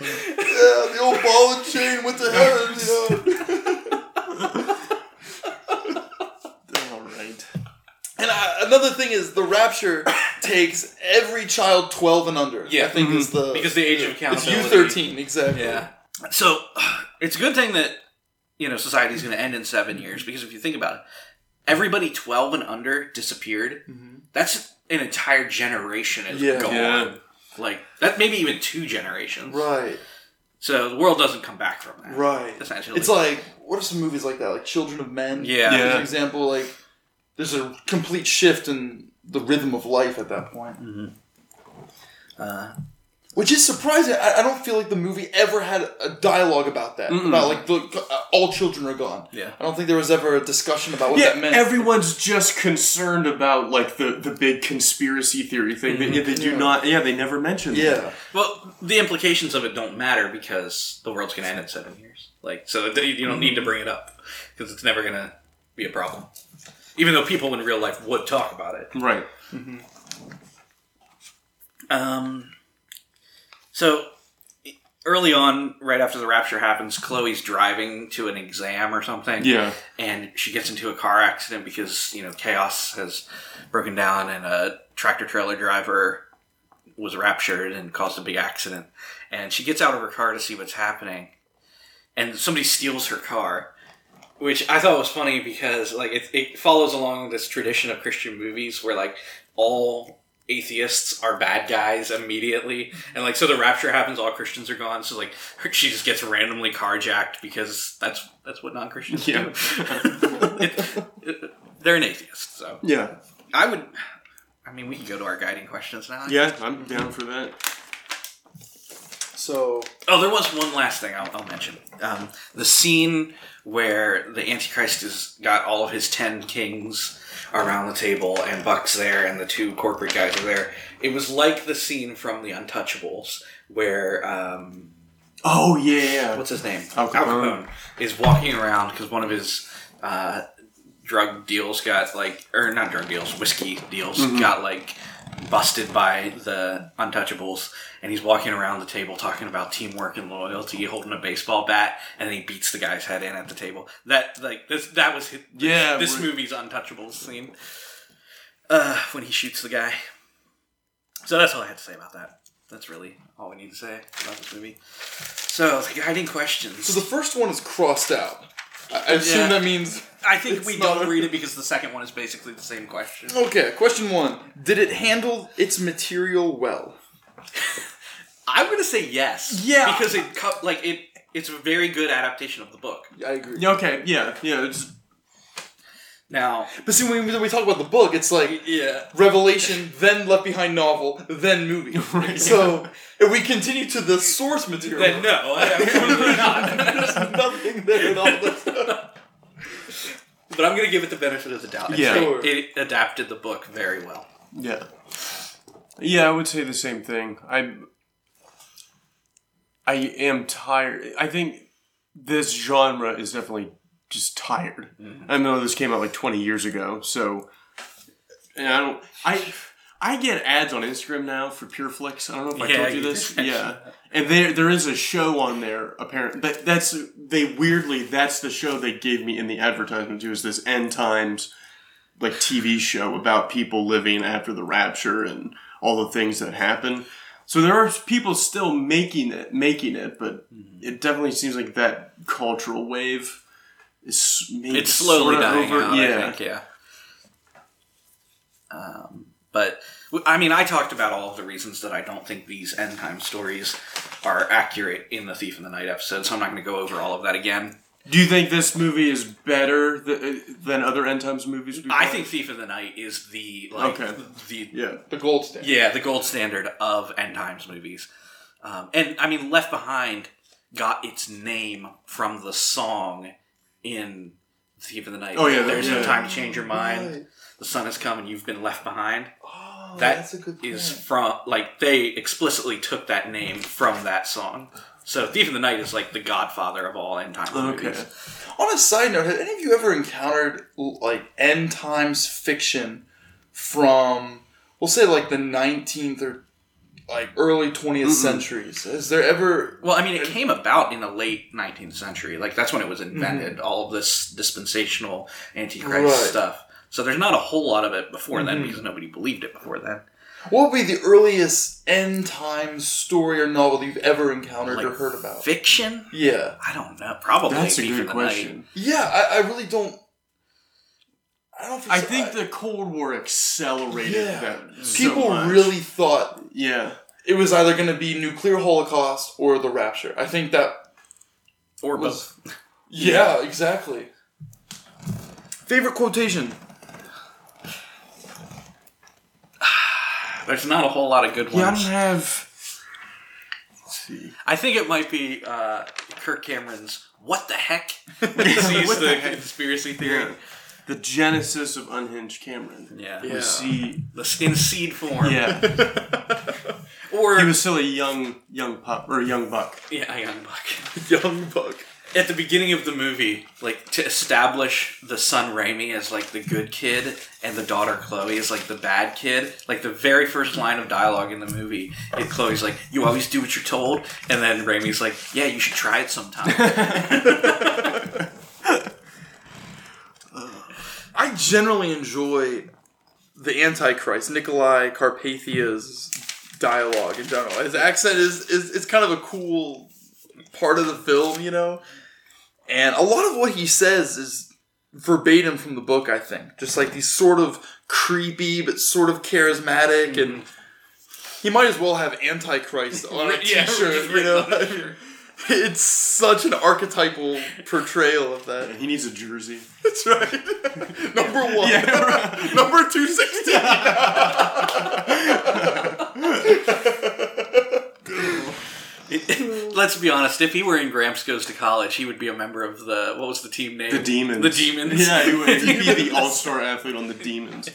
yeah, the old ball and chain went the heaven, you know. Alright. And I, another thing is the rapture takes every child 12 and under. Yeah. I think is mhm. the Because the age of it's accountability. U 13 exactly. Yeah. So it's a good thing that you know society's going to end in seven years because if you think about it, everybody twelve and under disappeared. Mm-hmm. That's an entire generation is Yeah. gone. Yeah. Like that, maybe even two generations. Right. So the world doesn't come back from that. Right. Essentially, It's like what are some movies like that? Like Children of Men. Yeah. As Yeah. an example, like there's a complete shift in the rhythm of life at that point. uh, Which is surprising. I, I don't feel like the movie ever had a dialogue about that. About like the uh, all children are gone. Yeah. I don't think there was ever a discussion about what Yeah, that meant. everyone's just concerned about like the, the big conspiracy theory thing. They, they do Yeah. not. Yeah, they never mention. that. yeah. well, the implications of it don't matter because the world's going to end in seven years. Like, so that you don't need to bring it up because it's never going to be a problem. Even though people in real life would talk about it. Right. Um, so early on, right after the rapture happens, Chloe's driving to an exam or something. Yeah. And she gets into a car accident because, you know, chaos has broken down and a tractor trailer driver was raptured and caused a big accident. And she gets out of her car to see what's happening. And somebody steals her car. Which I thought was funny because like it, it follows along this tradition of Christian movies where like all atheists are bad guys immediately and like so the rapture happens all christians are gone so like she just gets randomly carjacked because that's that's what non-christians Yeah. do It- it- they're an atheist so Yeah. i would i mean we can go to our guiding questions now Yeah, I'm down for that. So oh there was one last thing i'll, I'll mention um, the scene where the antichrist has got all of his 10 kings around the table and buck's there and the two corporate guys are there it was like the scene from the untouchables where um, Oh yeah. what's his name? Al Capone. is walking around because one of his uh, drug deals got like, or not drug deals, whiskey deals got like busted by the Untouchables, and he's walking around the table talking about teamwork and loyalty, holding a baseball bat, and then he beats the guy's head in at the table. That like this that was his, Yeah, this movie's Untouchables scene uh, when he shoots the guy. So that's all I had to say about that. That's really all we need to say about this movie. So, the guiding questions. so the first one is crossed out. I, I assume Yeah. that means I think It's we not don't a- read it because the second one is basically the same question. Okay, question one. Did it handle its material well? I'm gonna say yes. Yeah. because it co- like it. It's a very good adaptation of the book. I agree. Yeah, Okay. Yeah. Yeah. It's, Now, But see, when we, when we talk about the book, it's like yeah, Revelation, then Left Behind novel, then movie. So if we continue to the source material, then no, absolutely not. there's nothing there at all. That's- But I'm gonna give it the benefit of the doubt. and Yeah. say Sure. it adapted the book very well. yeah. Yeah, I would say the same thing. I. I am tired. I think this genre is definitely just tired. Mm-hmm. I know this came out like 20 years ago, so And I don't. I I get ads on Instagram now for PureFlix. I don't know if I Yeah, told you you this. did Yeah, and there there is a show on there. Apparently, that that's they weirdly that's the show they gave me in the advertisement too. Is this end times like TV show about people living after the rapture and all the things that happen. So there are people still making it, making it, but Mm-hmm. it definitely seems like that cultural wave is maybe it's slowly dying over. out. Yeah, I think, yeah. Um, but I mean, I talked about all of the reasons that I don't think these end time stories are accurate in the Thief in the Night episode, so I'm not going to go over all of that again. Do you think this movie is better th- than other end times movies? we've I think Thief in the Night is the like Okay. the Yeah. The gold standard. yeah the gold standard of end times movies, um, and I mean Left Behind got its name from the song in Thief in the Night. Oh, yeah, there's yeah. no time to change your mind. Right. The sun has come and you've been left behind. Oh, That that's a good is from like they explicitly took that name from that song. So Thief in the Night is like the godfather of all end time Okay. movies. On a side note, have any of you ever encountered like end times fiction from, we'll say, like the 19th or like early 20th centuries? Is there ever? Well, I mean, it came about in the late 19th century. Like that's when it was invented. Mm-hmm. All of this dispensational antichrist Right. stuff. So there's not a whole lot of it before then mm-hmm. because nobody believed it before then. What would be the earliest end times story or novel that you've ever encountered Like or heard about? fiction. yeah, I don't know. Probably That's a good the question. yeah. I, I really don't. I don't. Think I so. think the Cold War accelerated Yeah. that. so people much. really thought Yeah. it was either going to be nuclear holocaust or the rapture. I think that Or was both. yeah, exactly. Favorite quotation? There's not a whole lot of good Yeah, I ones. don't have. Let's see. I think it might be uh, Kirk Cameron's "What the heck?" when he sees What the, the heck? conspiracy theory. Yeah. The genesis of Unhinged Cameron. Yeah, Yeah. We see. The, in seed form. Yeah. or he was still a young young pup or a young buck. yeah, a young buck. Young Buck. At the beginning of the movie, like to establish the son Raymie as like the good kid and the daughter Chloe as like the bad kid, like the very first line of dialogue in the movie, it Chloe's like, "You always do what you're told," and then Raymie's like, "Yeah, you should try it sometime." I generally enjoy the Antichrist, Nicolae Carpathia's dialogue in general. His accent is, is it's kind of a cool part of the film, you know? And a lot of what he says is verbatim from the book, I think. Just like these sort of creepy but sort of charismatic hmm. and he might as well have Antichrist on a Yeah, t-shirt, you know? on a t-shirt. It's such an archetypal portrayal of that. He needs a jersey. That's right. Number one. Right. Number 216. It- let's be honest. If he were in Gramps Goes to College, he would be a member of the what was the team name? The Demons. The Demons. Yeah, he would he'd be the all star athlete on the Demons.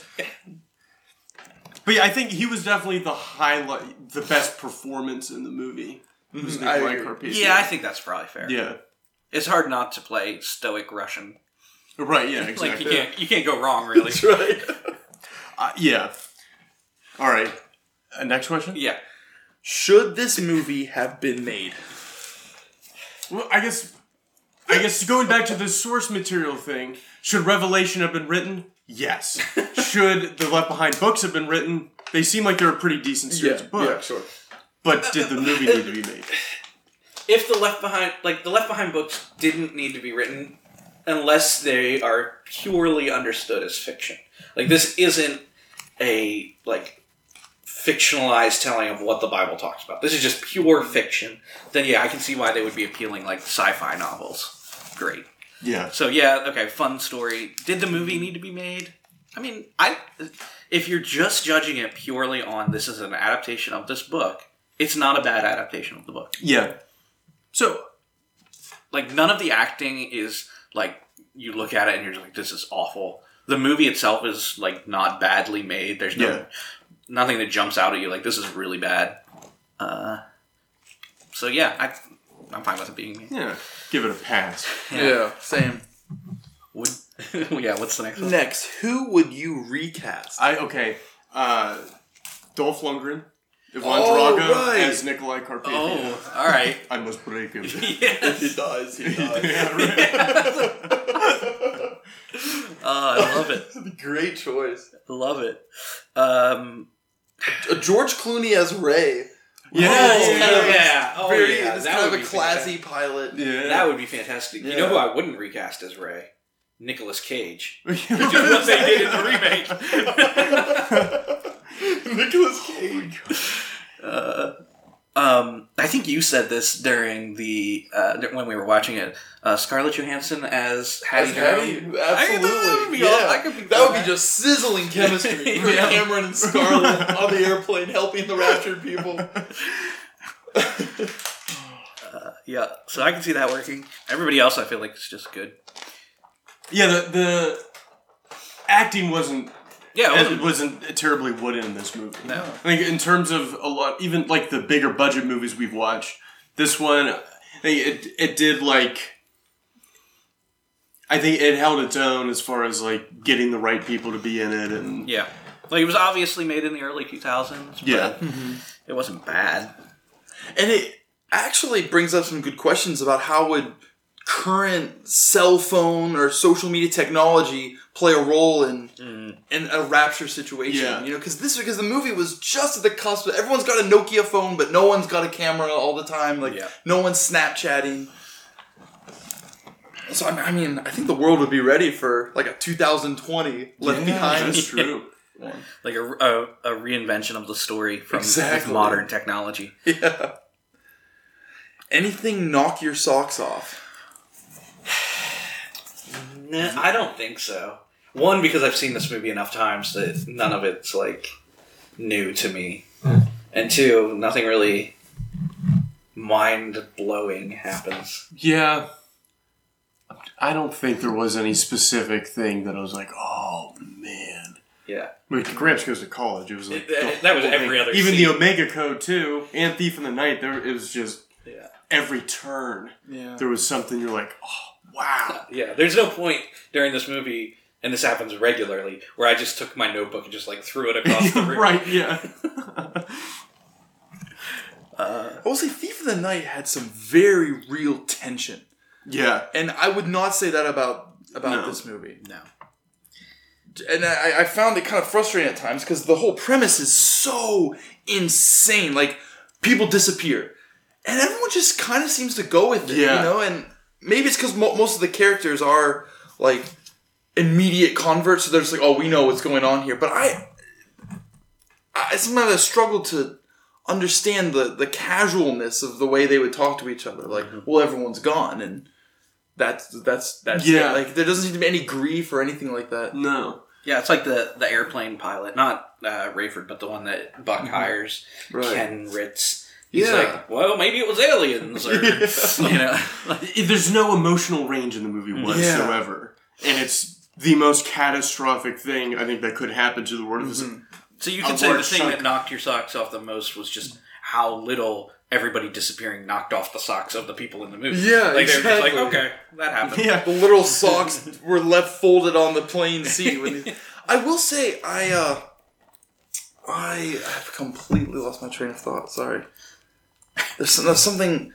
But yeah, I think he was definitely the highlight, the best performance in the movie. Was Mhm, I Nicolae agree. Yeah, I think that's probably fair. Yeah. It's hard not to play stoic Russian. Right. Yeah. Exactly. Like you can't you can't go wrong really. That's right. Uh, yeah. All right. Uh, next question. yeah. Should this movie have been made? Well, I guess, I guess going back to the source material thing, should Revelation have been written? Yes. should the Left Behind books have been written? They seem like they're a pretty decent series of books. Yeah, sure. But did the movie need to be made? If the Left Behind like the Left Behind books didn't need to be written unless they are purely understood as fiction. Like this isn't a like fictionalized telling of what the Bible talks about. This is just pure fiction. Then yeah, I can see why they would be appealing like sci-fi novels. Great. Yeah. So yeah, okay, fun story. Did the movie need to be made? I mean, I if you're just judging it purely on this is an adaptation of this book, it's not a bad adaptation of the book. Yeah. So Like none of the acting is like you look at it and you're just like this is awful. The movie itself is like not badly made. There's no Yeah. Nothing that jumps out at you like this is really bad. Uh, so yeah, I I'm fine with it being yeah, give it a pass. Yeah. same. Would yeah, what's the next one? Next, who would you recast? I okay. Uh, Dolph Lundgren, Ivan Oh, Drago right. as Nicolae Carpathia. Oh, all right. I must break him. yes. he dies, he dies. yeah, right. Oh, I love it. Great choice. Love it. Um, George Clooney as Ray. Yeah, Oh, yeah, kind of a- yeah. Oh, very, yeah. it's That kind of a be classy pilot. yeah. that would be fantastic. You know who I wouldn't recast as Ray? Nicolas Cage. would. Just what they did in the remake. Nicolas Cage. Uh, um, I think you said this during the uh, when we were watching it. Uh, Scarlett Johansson as Hattie. As Hattie, absolutely. I could- that would be yeah. all- I could be that would be just sizzling chemistry. for Yeah. Cameron and Scarlett on the airplane helping the raptured people. Yeah, so I can see that working. Everybody else, I feel like, is just good. Yeah, the, the acting wasn't Yeah, it it wasn't- wasn't terribly wooden in this movie. No. I think in terms of a lot, even like the bigger budget movies we've watched, this one, I think it it did like. I think it held its own as far as like getting the right people to be in it, and yeah. Like it was obviously made in the early 2000s. Yeah. but it wasn't bad. And it actually brings up some good questions about how would current cell phone or social media technology play a role in mm-hmm. in a rapture situation. Yeah. You know, because this because the movie was just at the cusp. Of, everyone's got a Nokia phone, but no one's got a camera all the time. Like Yeah. no one's Snapchatting. So I mean- I mean, I think the world would be ready for like a 2020 Left Yeah, Behind. That's true. Like a, a, a reinvention of the story from Exactly. modern technology. Yeah. Anything knock your socks off? Nah, I don't think so. One, because I've seen this movie enough times that none of it's like new to me. Hmm. And two, nothing really mind blowing happens. Yeah. I don't think there was any specific thing that I was like, oh man. Yeah. I mean, Gramps goes to college. It was like It- that- that was every thing. other Even scene. the Omega Code too, and Thief in the Night. There, it was just Yeah. every turn Yeah. there was something you're like, oh wow. Yeah. There's no point during this movie, and this happens regularly, where I just took my notebook and just like threw it across the room. right? Yeah. Uh, I will say Thief of the Night had some very real tension. yeah. And I would not say that about about No. this movie. No. And I, I found it kind of frustrating at times because the whole premise is so insane. Like people disappear, and everyone just kind of seems to go with it. Yeah. You know, and maybe it's because mo- most of the characters are like immediate converts, so they're just like, "Oh, we know what's going on here." But I, I sometimes I struggle to understand the the casualness of the way they would talk to each other. Like, well, everyone's gone, and that's that's that's Yeah. it. Like there doesn't seem to be any grief or anything like that. No. Yeah, it's like the the airplane pilot, not uh, Rayford, but the one that Buck hires, Right. Ken Ritz. He's Yeah. like, well, maybe it was aliens, or you know, like, There's no emotional range in the movie whatsoever, and it's the most catastrophic thing I think that could happen to the world. Is so you can say the thing chunk. that knocked your socks off the most was just how little everybody disappearing knocked off the socks of the people in the movie. Yeah, like they were just like, exactly. okay, that happened. Yeah. the literal socks were left folded on the plane seat. When he- I will say, I uh, I have completely lost my train of thought. Sorry. There's, some- there's something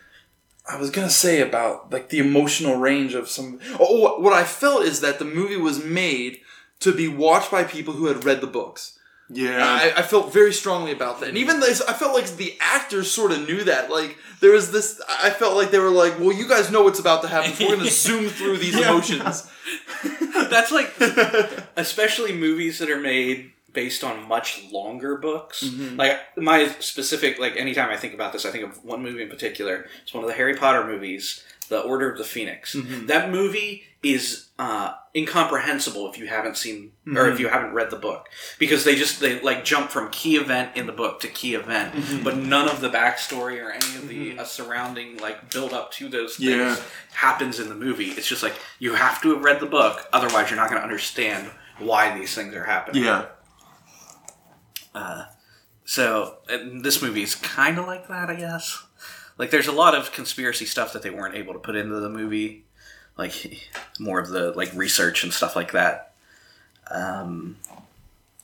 I was gonna say about like the emotional range of some. Oh, oh, what- what I felt is that the movie was made to be watched by people who had read the books. Yeah. I, I felt very strongly about that, and even this, I felt like the actors sort of knew that. Like there was this, I felt like they were like, "Well, you guys know what's about to happen. So we're going to zoom through these emotions." That's like, especially movies that are made based on much longer books. Mm-hmm. Like my specific, like anytime I think about this, I think of one movie in particular. It's one of the Harry Potter movies, The Order of the Phoenix. Mm-hmm. That movie is uh, incomprehensible if you haven't seen or if mm-hmm. you haven't read the book because they just they like jump from key event in the book to key event, but none of the backstory or any of the uh, surrounding like build up to those things Yeah. happens in the movie. It's just like you have to have read the book, otherwise you're not going to understand why these things are happening. yeah. So this movie is kind of like that, I guess. Like there's a lot of conspiracy stuff that they weren't able to put into the movie. like more of the like research and stuff like that. Um,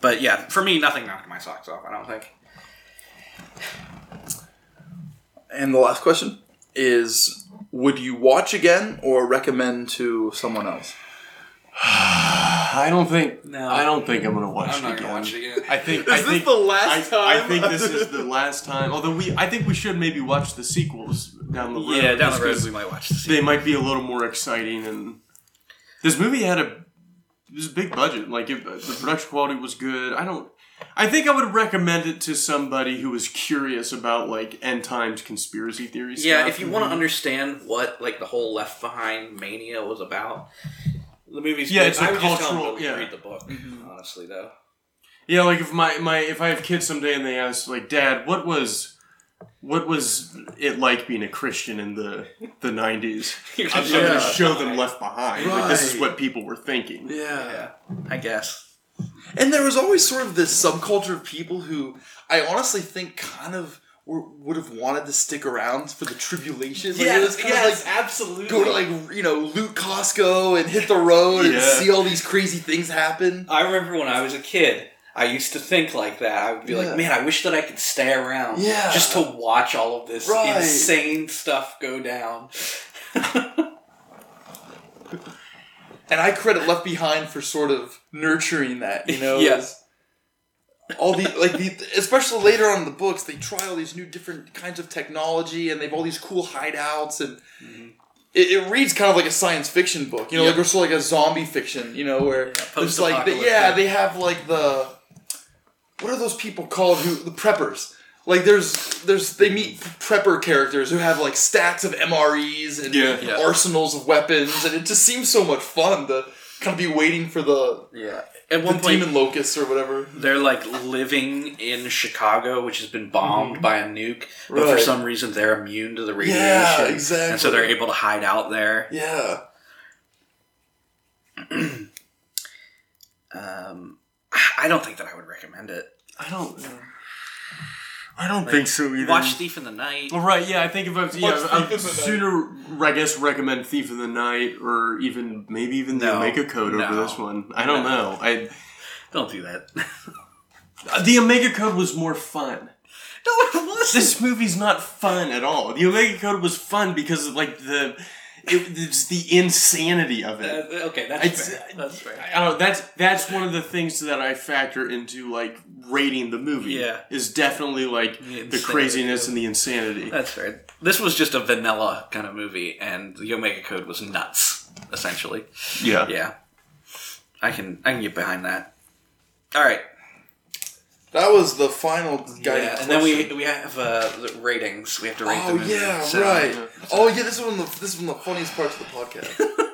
but yeah, for me, nothing knocked my socks off. I don't think. And the last question is: Would you watch again or recommend to someone else? I don't think. No. I don't think I'm gonna watch I'm it not again. gonna watch it again. I think. Is I this think, the last I, I think this is the last time. Although we, I think we should maybe watch the sequels down the road. Yeah, down just the road 'cause we might watch this. They might be a little more exciting, and this movie had a it was a big budget. Like it, the production quality was good. I don't. I think I would recommend it to somebody who is curious about like end times conspiracy theories. Yeah, if you want to understand what like the whole Left Behind mania was about, the movie's Yeah, good. it's a I would just tell cultural- to yeah. read the book. Mm-hmm. Honestly, though, Yeah, like if my, my if I have kids someday and they ask like, Dad, what was what was it like being a Christian in the the nineties? I'm, I'm Yeah. gonna show them Left Behind. Like this is Right. what people were thinking. Yeah. yeah, I guess. And there was always sort of this subculture of people who I honestly think kind of were, would have wanted to stick around for the tribulation. Like, it was kind of like absolutely. go to like you know loot Costco and hit the road and see all these crazy things happen. I remember when I was a kid. I used to think like that. I would be Yeah. like, "Man, I wish that I could stay around, Yeah. just to watch all of this Right. insane stuff go down." And I credit Left Behind for sort of nurturing that. You know, Yeah. All the like the especially later on in the books they try all these new different kinds of technology and they've all these cool hideouts and mm-hmm. it, it reads kind of like a science fiction book you know Yeah. like or sort of like a zombie fiction you know where there's like the, yeah they have like the what are those people called who the preppers like there's there's they meet mm-hmm. prepper characters who have like stacks of MREs and Yeah. Yeah. arsenals of weapons and it just seems so much fun to kind of be waiting for the Yeah. At the point, demon locusts or whatever they're like living in Chicago, which has been bombed by a nuke, but for Mm-hmm. Some reason they're immune to the radiation. Yeah, exactly. And so they're able to hide out there. yeah Um, I don't think that I would recommend it. I don't. I don't think so either. Watch Thief in the Night. Well, right, yeah, I think if I was, yeah, I'd in the Night. sooner, I guess, recommend Thief of the Night or even maybe even the No. Omega Code over this one. I don't know. I Don't do that. the Omega Code was more fun. No, it wasn't. This movie's not fun at all. The Omega Code was fun because of like the it, it's the insanity of it. Uh, okay, that's It's- fair. That's fair. I don't know. That's that's one of the things that I factor into like rating the movie. Yeah. is definitely like The the, craziness and the insanity. That's fair. This was just a vanilla kind of movie, and the Omega Code was nuts, essentially. Yeah. Yeah, I can I can get behind that. All right, that was the final guiding yeah, and then we we have uh, the ratings. We have to rate Oh the movie. yeah, So- right. Oh yeah, this is one of the this is one of the funniest parts of the podcast.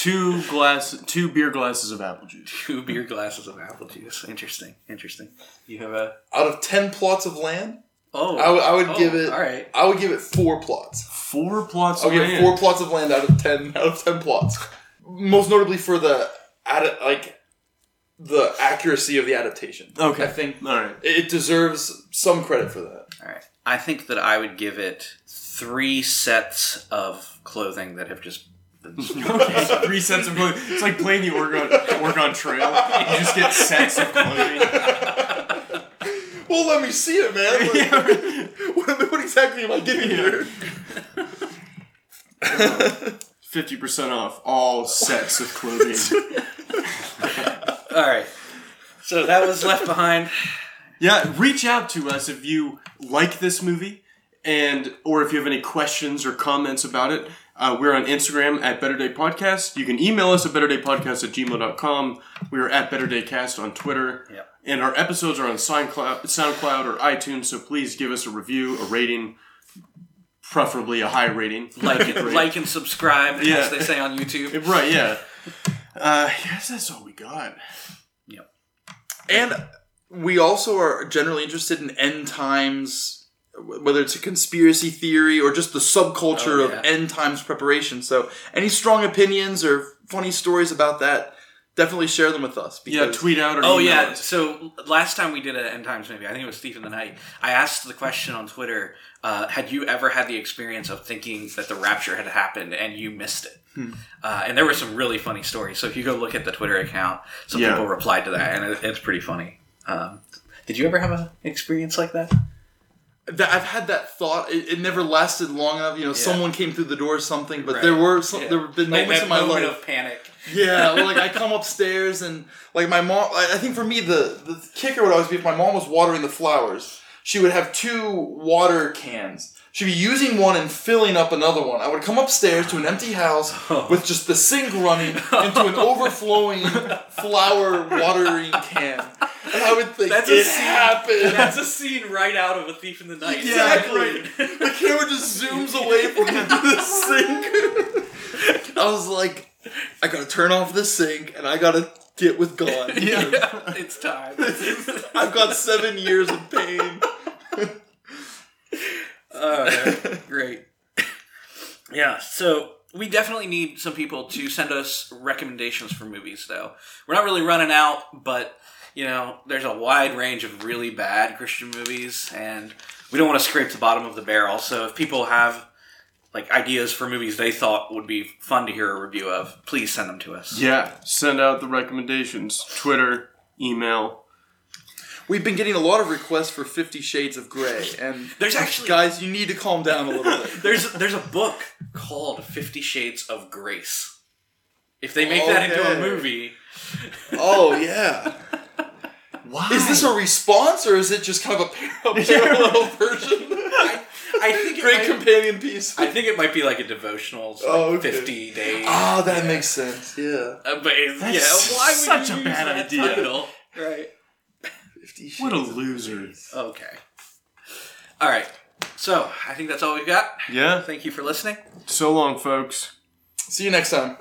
Two glass, two beer glasses of apple juice. Two beer glasses of apple juice. Interesting. Interesting. You have a Out of ten plots of land, oh. I would- oh, give it- All right. I would give it four plots. Four plots I'll of give land. four plots of land out of ten out of ten plots. Most notably for the ad- like the accuracy of the adaptation. Okay. I think All right. it deserves some credit for that. All right. I think that I would give it three sets of clothing that have just been Okay. Three sets of clothing. It's like playing the Oregon Oregon Trail. You just get sets of clothing. Well, let me see it, man. what, what exactly am I getting here? Fifty percent off all sets of clothing. All right. So that was Left Behind. Yeah, reach out to us if you like this movie, and or if you have any questions or comments about it. Uh, we're on Instagram at Better Day Podcast. You can email us at betterdaypodcast at gmail.com. We are at Better Day Cast on Twitter. Yep. And our episodes are on SoundCloud, SoundCloud or iTunes, so please give us a review, a rating, preferably a high rating. Like and, like and subscribe, Yeah. as they say on YouTube. Right, yeah. Uh, yes, that's all we got. Yep. And we also are generally interested in end times, whether it's a conspiracy theory or just the subculture Oh, yeah. of end times preparation. So, any strong opinions or funny stories about that, definitely share them with us. Yeah, tweet out or Oh email yeah. us. So last time we did an end times maybe I think it was Thief in the Night. I asked the question on Twitter: uh, Had you ever had the experience of thinking that the rapture had happened and you missed it? Hmm. Uh, and there were some really funny stories. So if you go look at the Twitter account, some Yeah. people replied to that, and it, it's pretty funny. Um, did you ever have an experience like that? That I've had that thought. It, it never lasted long enough. You know, someone came through the door or something. But Right. there were some, Yeah. there have been Like moments in my moment life. of panic. Yeah, well, like I come upstairs and like my mom. I think for me the the kicker would always be if my mom was watering the flowers. She would have two water cans. She'd be using one and filling up another one. I would come upstairs to an empty house with just the sink running into an overflowing flower watering can, I would think That's a it scene- happened. That's a scene right out of A Thief in the Night. Exactly. the camera just zooms away from the sink. I was like, I gotta turn off the sink and I gotta get with God. Yeah, it's time. I've got seven years of pain. Uh, great. Yeah, so we definitely need some people to send us recommendations for movies, though. We're not really running out, but, you know, there's a wide range of really bad Christian movies, and we don't want to scrape the bottom of the barrel. So if people have, like, ideas for movies they thought would be fun to hear a review of, please send them to us. Yeah, send out the recommendations. Twitter, email. We've been getting a lot of requests for Fifty Shades of Grey, and There's actually- guys, you need to calm down a little bit. There's there's a book called Fifty Shades of Grace. If they make that into a movie, Oh yeah. Why? Is this a response or is it just kind of a, par- a parallel version? I, I think it Great might, companion piece. I think it might be like a devotional, it's like Oh, okay. fifty days. Ah, that Yeah. makes sense. Yeah. Uh, but it's, That's yeah, why would such you a bad idea. Title? Right. Fifty What a loser. Okay. All right. So I think that's all we've got. Yeah. Thank you for listening. So long, folks. See you next time.